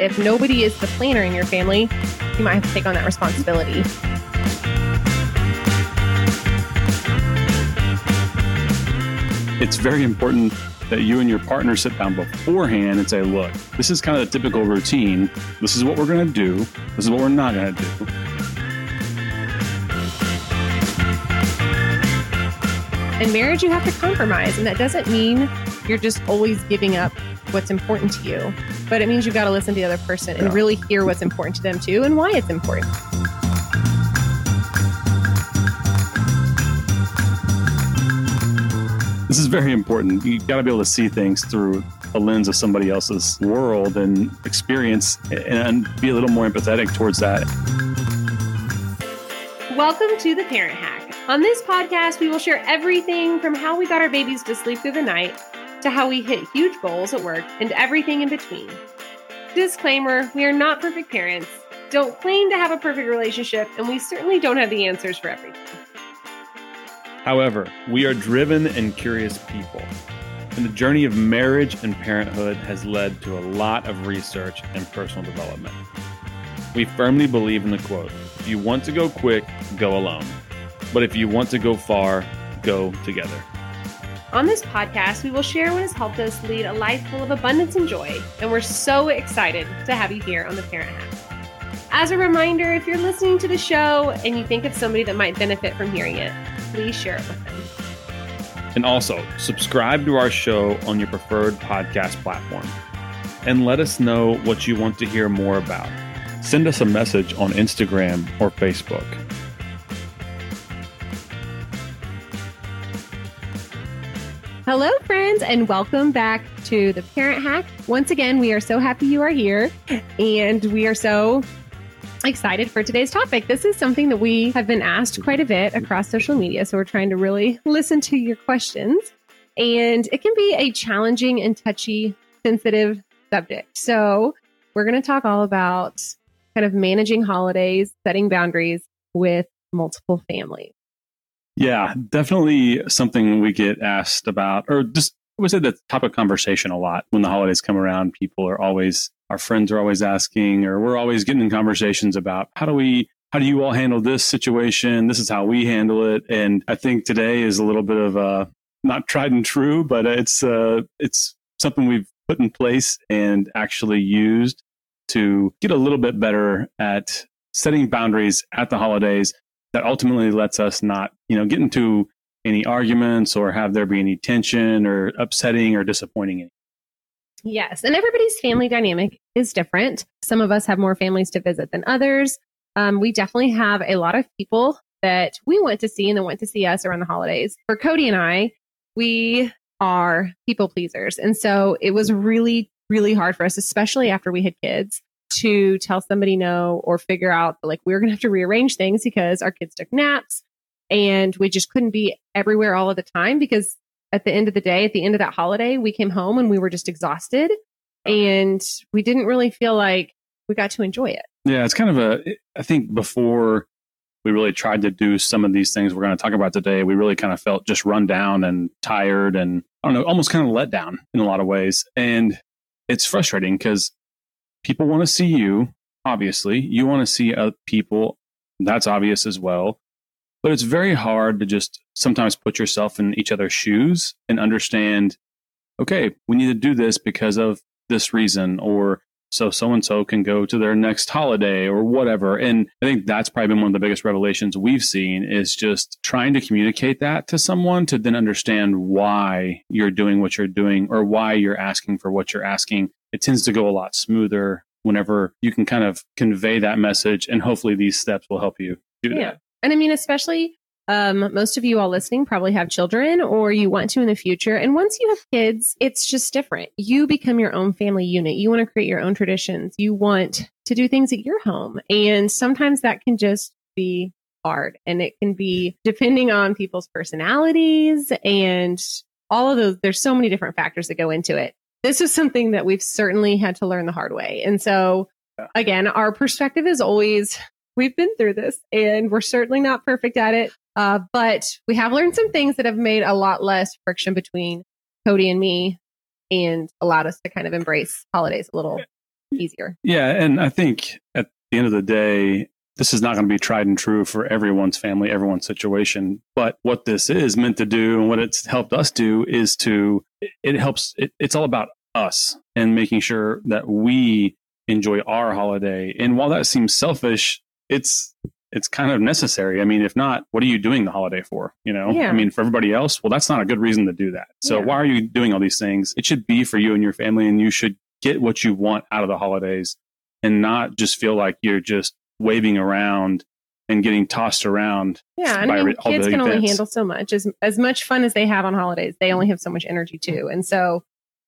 if nobody is the planner in your family, you might have to take on that responsibility. It's very important that you and your partner sit down beforehand and say, look, this is kind of the typical routine. This is what we're going to do. This is what we're not going to do. In marriage, you have to compromise, and that doesn't mean you're just always giving up what's important to you, but it means you've got to listen to the other person and Yeah. really hear what's important to them too and why it's important. This is very important. You've got to be able to see things through a lens of somebody else's world and experience and be a little more empathetic towards that. Welcome to the Parent Hack. On this podcast, we will share everything from how we got our babies to sleep through the night to how we hit huge goals at work and everything in between. Disclaimer we are not perfect parents, don't claim to have a perfect relationship, and we certainly don't have the answers for everything. However, we are driven and curious people. And the journey of marriage and parenthood has led to a lot of research and personal development. We firmly believe in the quote if you want to go quick, go alone. But if you want to go far, go together. On this podcast, we will share what has helped us lead a life full of abundance and joy, and we're so excited to have you here on the Parent Hack. As a reminder, if you're listening to the show and you think of somebody that might benefit from hearing it, please share it with them. And also, subscribe to our show on your preferred podcast platform. And let us know what you want to hear more about. Send us a message on Instagram or Facebook. Hello, friends, and welcome back to the Parent Hack. Once again, we are so happy you are here, and we are so excited for today's topic. This is something that we have been asked quite a bit across social media, so we're trying to really listen to your questions. And it can be a challenging and touchy, sensitive subject. So, we're going to talk all about kind of managing holidays, setting boundaries with multiple families. Yeah, definitely something we get asked about, or just I would say the topic of conversation a lot when the holidays come around. People are always, our friends are always asking, or we're always getting in conversations about how do we, how do you all handle this situation? This is how we handle it. And I think today is a little bit of uh, not tried and true, but it's uh, it's something we've put in place and actually used to get a little bit better at setting boundaries at the holidays that ultimately lets us not, you know, get into any arguments or have there be any tension or upsetting or disappointing. Yes. And everybody's family dynamic is different. Some of us have more families to visit than others. Um, we definitely have a lot of people that we want to see and that want to see us around the holidays. For Cody and I, we are people pleasers. And so it was really, really hard for us, especially after we had kids, to tell somebody no or figure out like we are going to have to rearrange things because our kids took naps and we just couldn't be everywhere all of the time because at the end of the day, at the end of that holiday, we came home and we were just exhausted oh, and we didn't really feel like we got to enjoy it. Yeah, it's kind of a, I think before we really tried to do some of these things we're going to talk about today, we really kind of felt just run down and tired and I don't know, almost kind of let down in a lot of ways. And it's frustrating because people want to see you, obviously. You want to see other people. That's obvious as well. But it's very hard to just sometimes put yourself in each other's shoes and understand, okay, we need to do this because of this reason, or so so and so can go to their next holiday or whatever. And I think that's probably been one of the biggest revelations we've seen is just trying to communicate that to someone to then understand why you're doing what you're doing or why you're asking for what you're asking. It tends to go a lot smoother whenever you can kind of convey that message and hopefully these steps will help you do Yeah. that. And I mean, especially um, most of you all listening probably have children or you want to in the future. And once you have kids, it's just different. You become your own family unit. You want to create your own traditions. You want to do things at your home. And sometimes that can just be hard. And it can be depending on people's personalities and all of those. There's so many different factors that go into it. This is something that we've certainly had to learn the hard way. And so, again, our perspective is always we've been through this and we're certainly not perfect at it. Uh, but we have learned some things that have made a lot less friction between Cody and me and allowed us to kind of embrace holidays a little easier. Yeah. And I think at the end of the day, this is not going to be tried and true for everyone's family, everyone's situation. But what this is meant to do and what it's helped us do is to, it helps, it, it's all about us and making sure that we enjoy our holiday. And while that seems selfish, it's, it's kind of necessary. I mean, if not, what are you doing the holiday for? You know, Yeah. I mean, for everybody else, well, that's not a good reason to do that. So Yeah. why are you doing all these things? It should be for you and your family, and you should get what you want out of the holidays and not just feel like you're just waving around and getting tossed around. Yeah, I mean, kids can only handle so much. As as much fun as they have on holidays, they only have so much energy too, and so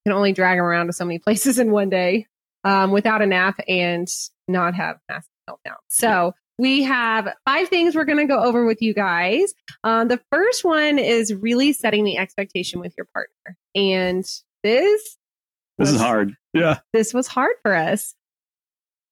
you can only drag them around to so many places in one day um, without a nap and not have massive meltdown. So we have five things we're going to go over with you guys. Um, the first one is really setting the expectation with your partner, and this This is hard. Yeah. This was hard for us.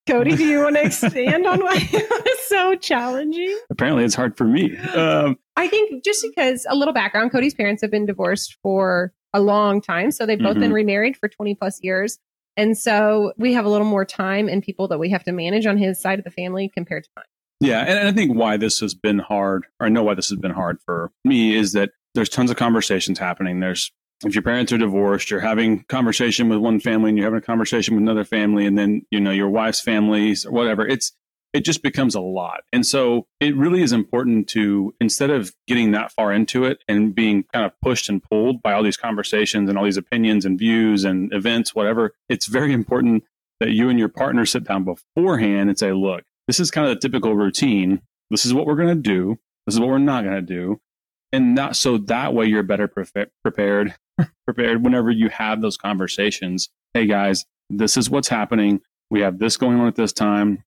Cody, do you want to expand on why it was so challenging? Apparently, it's hard for me. Um, I think just because a little background, Cody's parents have been divorced for a long time. So they've both been remarried for 20 plus years. And so we have a little more time and people that we have to manage on his side of the family compared to mine. Yeah, and I think why this has been hard, or I know why this has been hard for me, is that there's tons of conversations happening. There's if your parents are divorced, you're having conversation with one family and you're having a conversation with another family, and then you know your wife's families or whatever. It's it just becomes a lot, and so it really is important to instead of getting that far into it and being kind of pushed and pulled by all these conversations and all these opinions and views and events, whatever. It's very important that you and your partner sit down beforehand and say, look this is kind of the typical routine. This is what we're going to do. This is what we're not going to do. And not so that way you're better prefe- prepared, prepared whenever you have those conversations. Hey guys, this is what's happening. We have this going on at this time.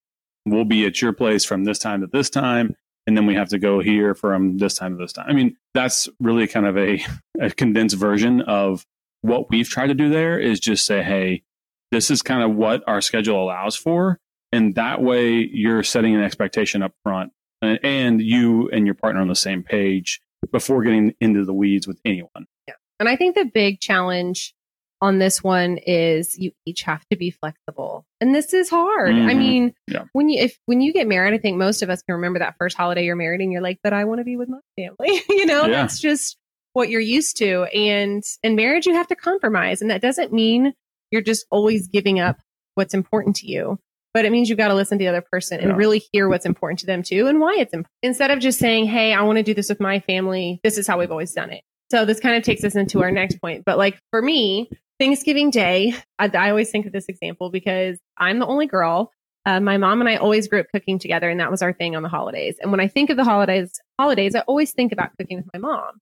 We'll be at your place from this time to this time. And then we have to go here from this time to this time. I mean, that's really kind of a, a condensed version of what we've tried to do there is just say, hey, this is kind of what our schedule allows for and that way you're setting an expectation up front and, and you and your partner on the same page before getting into the weeds with anyone yeah And I think the big challenge on this one is you each have to be flexible. And this is hard. I Mhm. mean, Yeah. when you if when you get married, I think most of us can remember that first holiday you're married and you're like, but I want to be with my family. you know, Yeah. that's just what you're used to. And in marriage you have to compromise. And that doesn't mean you're just always giving up what's important to you. But it means you've got to listen to the other person and Yeah. really hear what's important to them too and why it's important. Instead of just saying, Hey, I want to do this with my family. This is how we've always done it. So this kind of takes us into our next point. But like for me, Thanksgiving Day, I, I always think of this example because I'm the only girl. Uh, my mom and I always grew up cooking together, and that was our thing on the holidays. And when I think of the holidays, holidays, I always think about cooking with my mom.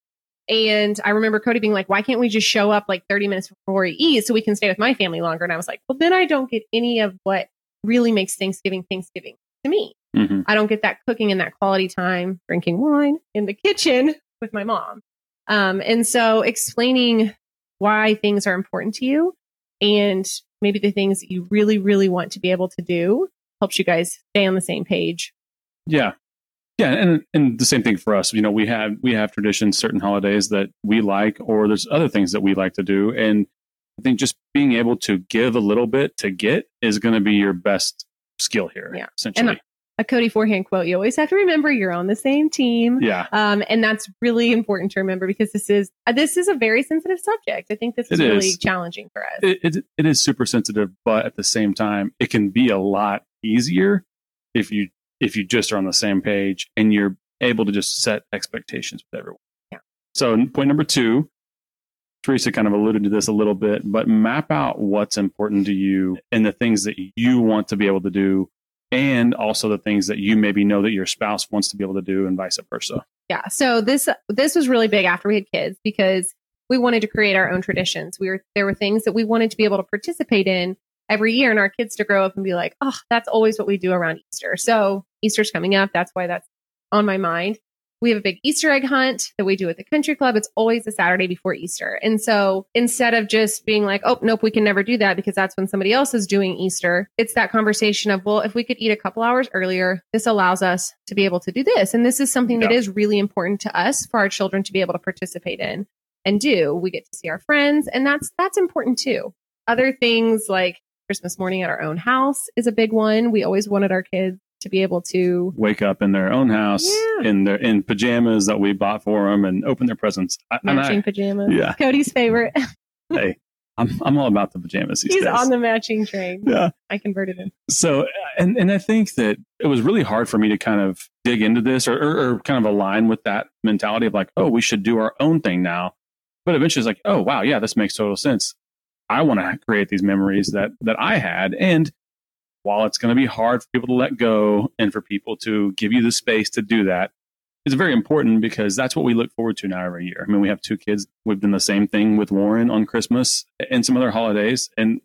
And I remember Cody being like, "Why can't we just show up like 30 minutes before we eat so we can stay with my family longer?" And I was like, "Well, then I don't get any of what really makes Thanksgiving Thanksgiving to me. Mhm. I don't get that cooking and that quality time drinking wine in the kitchen with my mom. Um, and so explaining why things are important to you and maybe the things that you really, really want to be able to do helps you guys stay on the same page. yeah yeah and and the same thing for us you know we have we have traditions certain holidays that we like or there's other things that we like to do and i think just being able to give a little bit to get is going to be your best skill here Yeah. essentially A Cody forehand quote, you always have to remember you're on the same team. yeah Um, and that's really important to remember because this is uh, this is a very sensitive subject. I think this is It really challenging for us. it, it, it is super sensitive but at the same time it can be a lot easier if you if you just are on the same page and you're able to just set expectations with everyone Yeah. so point number two teresa kind of alluded to this a little bit but map out what's important to you and the things that you want to be able to do and also the things that you maybe know that your spouse wants to be able to do and vice versa Yeah. So this this was really big after we had kids because we wanted to create our own traditions. We were there were things that we wanted to be able to participate in every year and our kids to grow up and be like, "Oh, that's always what we do around Easter." So, Easter's coming up, that's why that's on my mind. We have a big Easter egg hunt that we do at the country club. It's always the Saturday before Easter. And so instead of just being like, oh, nope, we can never do that because that's when somebody else is doing Easter, it's that conversation of, well, if we could eat a couple hours earlier, this allows us to be able to do this. And this is something that Yeah. is really important to us for our children to be able to participate in and do. We get to see our friends, and that's that's important too. Other things like Christmas morning at our own house is a big one. We always wanted our kids to be able to wake up in their own house Yeah. in their in pajamas that we bought for them and open their presents. I, matching I, pajamas. yeah. Cody's favorite. hey, I'm I'm all about the pajamas these He's days. on the matching train. yeah. I converted him. So and and I think that it was really hard for me to kind of dig into this or, or, or kind of align with that mentality of like, oh, we should do our own thing now. But eventually, it's like, oh wow, yeah, this makes total sense. I want to create these memories that that I had, and while it's going to be hard for people to let go and for people to give you the space to do that, it's very important because that's what we look forward to now every year. I mean, we have two kids. We've done the same thing with Warren on Christmas and some other holidays, and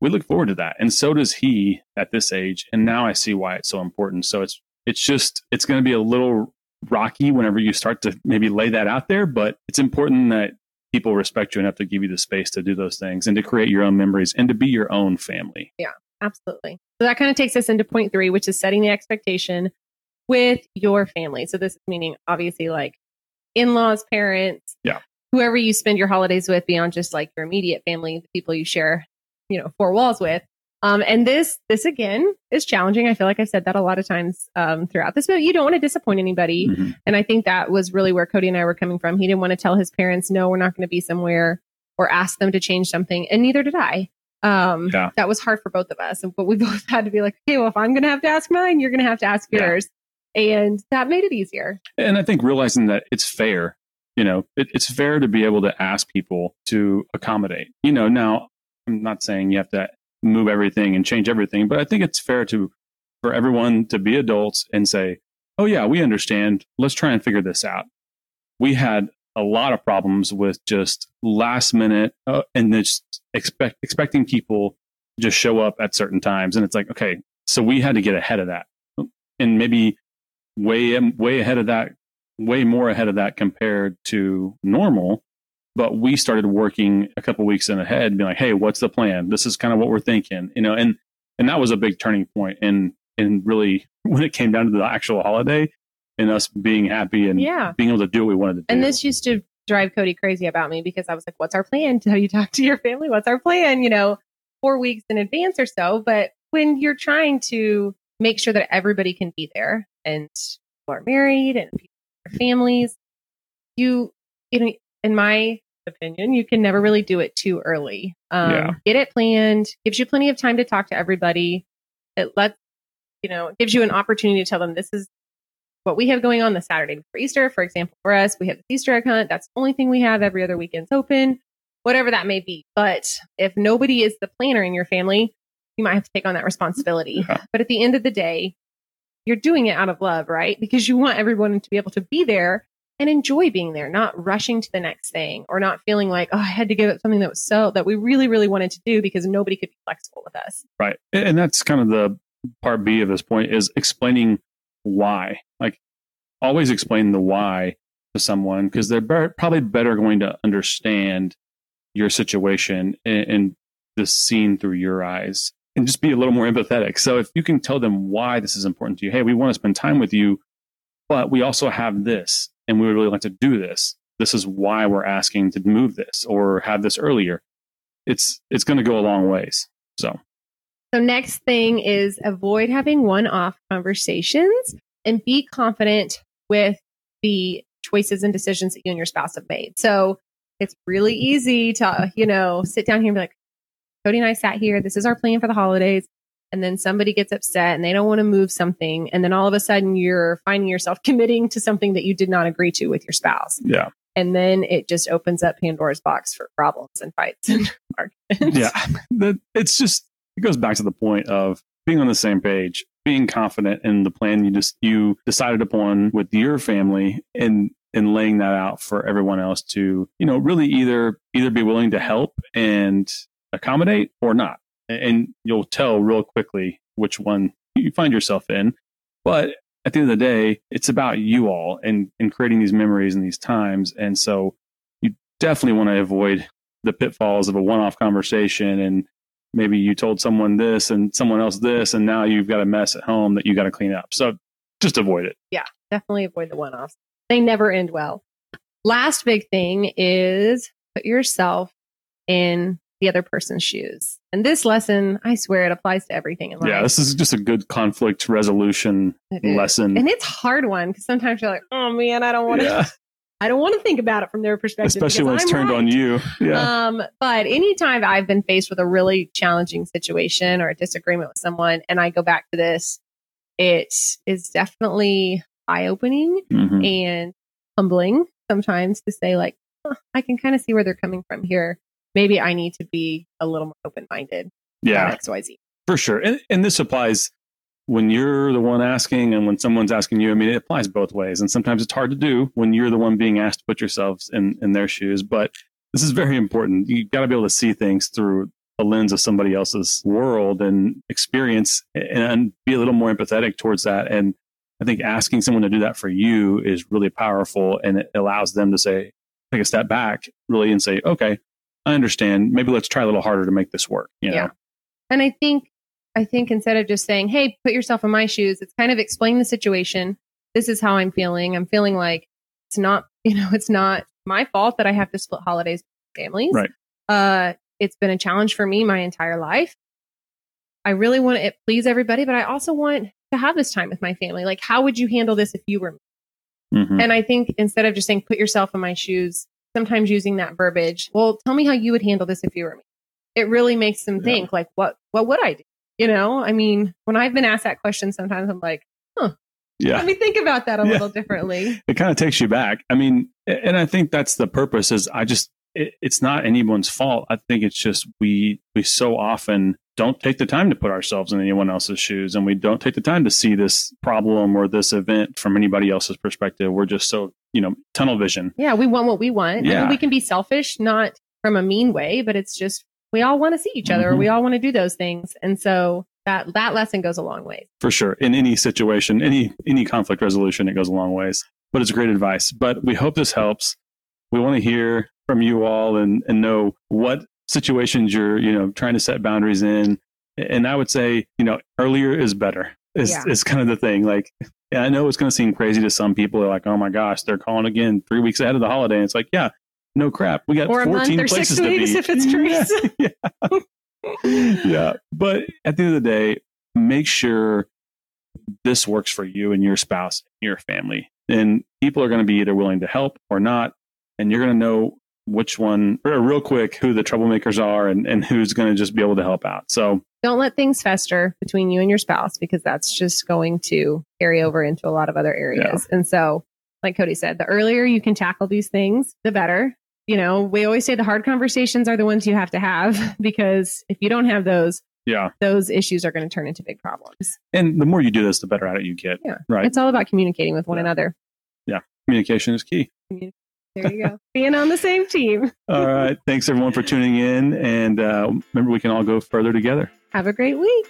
we look forward to that. And so does he at this age. And now I see why it's so important. So it's it's just it's going to be a little rocky whenever you start to maybe lay that out there, but it's important that people respect you enough to give you the space to do those things and to create your own memories and to be your own family. Yeah, absolutely. So that kind of takes us into point three, which is setting the expectation with your family. So this is meaning obviously like in laws, parents, Yeah. whoever you spend your holidays with beyond just like your immediate family, the people you share, you know, four walls with. Um, and this, this again is challenging. I feel like I've said that a lot of times um, throughout this, but you don't want to disappoint anybody. Mhm. And I think that was really where Cody and I were coming from. He didn't want to tell his parents, no, we're not going to be somewhere or ask them to change something. And neither did I. Um, Yeah. that was hard for both of us. But we both had to be like, okay, well, if I'm going to have to ask mine, you're going to have to ask Yeah. yours. And that made it easier. And I think realizing that it's fair, you know, it, it's fair to be able to ask people to accommodate. You know, now I'm not saying you have to move everything and change everything, but I think it's fair to for everyone to be adults and say, "Oh yeah, we understand. Let's try and figure this out." We had a lot of problems with just last minute uh, and just expect expecting people to just show up at certain times, and it's like, okay, so we had to get ahead of that, and maybe way way ahead of that way more ahead of that compared to normal. But we started working a couple weeks in ahead being like hey what's the plan? This is kind of what we're thinking you know and and that was a big turning point and and really when it came down to the actual holiday and us being happy and Yeah. being able to do what we wanted to do And this used to drive Cody crazy about me because I was like, what's our plan? How you talk to your family? What's our plan? You know, four weeks in advance or so. But when you're trying to make sure that everybody can be there and people are married and people their families, you, you know, in my opinion, you can never really do it too early. Um, Yeah. Get it planned, gives you plenty of time to talk to everybody. It lets, you know, gives you an opportunity to tell them this is what we have going on the Saturday before Easter. For example, for us, we have the Easter egg hunt. That's the only thing we have. Every other weekend's open, whatever that may be. But if nobody is the planner in your family, you might have to take on that responsibility. Yeah. But at the end of the day, you're doing it out of love, right? Because you want everyone to be able to be there and enjoy being there, not rushing to the next thing or not feeling like, oh, I had to give up something that was so that we really, really wanted to do because nobody could be flexible with us. Right. And that's kind of the part B of this point is explaining why. Like always explain the why to someone because they're be- probably better going to understand your situation and, and the scene through your eyes and just be a little more empathetic. So if you can tell them why this is important to you, hey, we want to spend time with you, but we also have this and we would really like to do this. This is why we're asking to move this or have this earlier. It's it's going to go a long ways. So So next thing is avoid having one-off conversations and be confident with the choices and decisions that you and your spouse have made. So it's really easy to, you know, sit down here and be like, Cody and I sat here. This is our plan for the holidays. And then somebody gets upset and they don't want to move something. And then all of a sudden you're finding yourself committing to something that you did not agree to with your spouse. yeah. And then it just opens up Pandora's box for problems and fights and arguments. yeah it's just it goes back to the point of being on the same page being confident in the plan you just you decided upon with your family and and laying that out for everyone else to you know really either either be willing to help and accommodate or not. And you'll tell real quickly which one you find yourself in. But at the end of the day it's about you all and and creating these memories and these times. And so you definitely want to avoid the pitfalls of a one-off conversation and maybe you told someone this and someone else this and now you've got a mess at home that you got to clean up so just avoid it Yeah, definitely avoid the one offs. They never end well. Last big thing is put yourself in the other person's shoes. And this lesson, I swear it applies to everything in life. Yeah, this is just a good conflict resolution lesson. And it's a hard one because sometimes you're like, oh man, I don't want to Yeah, I don't want to think about it from their perspective. especially when it's I'm turned on you. Yeah. Um, but anytime I've been faced with a really challenging situation or a disagreement with someone, and I go back to this, it is definitely eye opening Mhm. and humbling sometimes to say, like, "Huh, I can kind of see where they're coming from here. Maybe I need to be a little more open minded. Yeah, XYZ. for sure. And, and this applies when you're the one asking and when someone's asking you. I mean, it applies both ways. And sometimes it's hard to do when you're the one being asked to put yourselves in, in their shoes. But this is very important. You've got to be able to see things through a lens of somebody else's world and experience and, be a little more empathetic towards that. And I think asking someone to do that for you is really powerful and it allows them to say, take a step back really and say, okay, I understand. Maybe let's try a little harder to make this work. You know? Yeah. And I think, I think instead of just saying, "Hey, put yourself in my shoes," it's kind of explain the situation. This is how I'm feeling. I'm feeling like it's not, you know, it's not my fault that I have to split holidays with families. Right. Uh, it's been a challenge for me my entire life. I really want to please everybody, but I also want to have this time with my family. Like, how would you handle this if you were me? Mhm. And I think instead of just saying, put yourself in my shoes, sometimes using that verbiage, well, tell me how you would handle this if you were me. It really makes them Yeah. think, like, what, what would I do? You know, I mean, when I've been asked that question, sometimes I'm like, Yeah. let me think about that a Yeah. little differently. it kind of takes you back. I mean, and I think that's the purpose is I just, it, it's not anyone's fault. I think it's just we, we so often don't take the time to put ourselves in anyone else's shoes and we don't take the time to see this problem or this event from anybody else's perspective. We're just so, you know, tunnel vision. Yeah, we want what we want. Yeah. And we can be selfish, not from a mean way, but it's just we all want to see each other. Mhm. We all want to do those things. And so that that lesson goes a long way. for sure in any situation any any conflict resolution it goes a long ways but it's great advice but we hope this helps we want to hear from you all and and know what situations you're you know trying to set boundaries in and i would say you know earlier is better is Yeah. is kind of the thing like yeah, I know it's going to seem crazy to some people. They're like, "Oh my gosh, they're calling again three weeks ahead of the holiday." And it's like, yeah, no crap. We got Or a month 14 or places six to weeks be. if it's trees. yeah. yeah. But at the end of the day, make sure this works for you and your spouse, and your family. And people are going to be either willing to help or not. And you're going to know which one, real quick, who the troublemakers are and, and who's going to just be able to help out. So, Don't let things fester between you and your spouse because that's just going to carry over into a lot of other areas. And so, like Cody said, the earlier you can tackle these things, the better. You know, we always say the hard conversations are the ones you have to have because if you don't have those, yeah. those issues are going to turn into big problems. And the more you do this, the better at it you get. Yeah. Right. It's all about communicating with one Yeah. another. Yeah, communication is key. There you go. Being on the same team. All right. Thanks everyone for tuning in. And uh, remember, we can all go further together. Have a great week.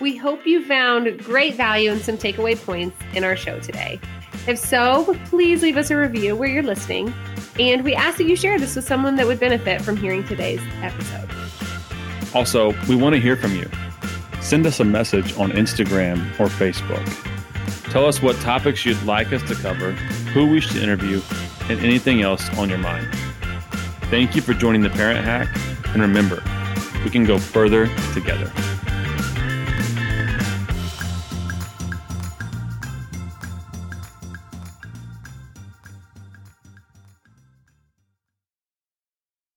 We hope you found great value and some takeaway points in our show today. If so, please leave us a review where you're listening. And we ask that you share this with someone that would benefit from hearing today's episode. Also, we want to hear from you. Send us a message on Instagram or Facebook. Tell us what topics you'd like us to cover, who we should interview, and anything else on your mind. Thank you for joining the Parent Hack, and remember, we can go further together.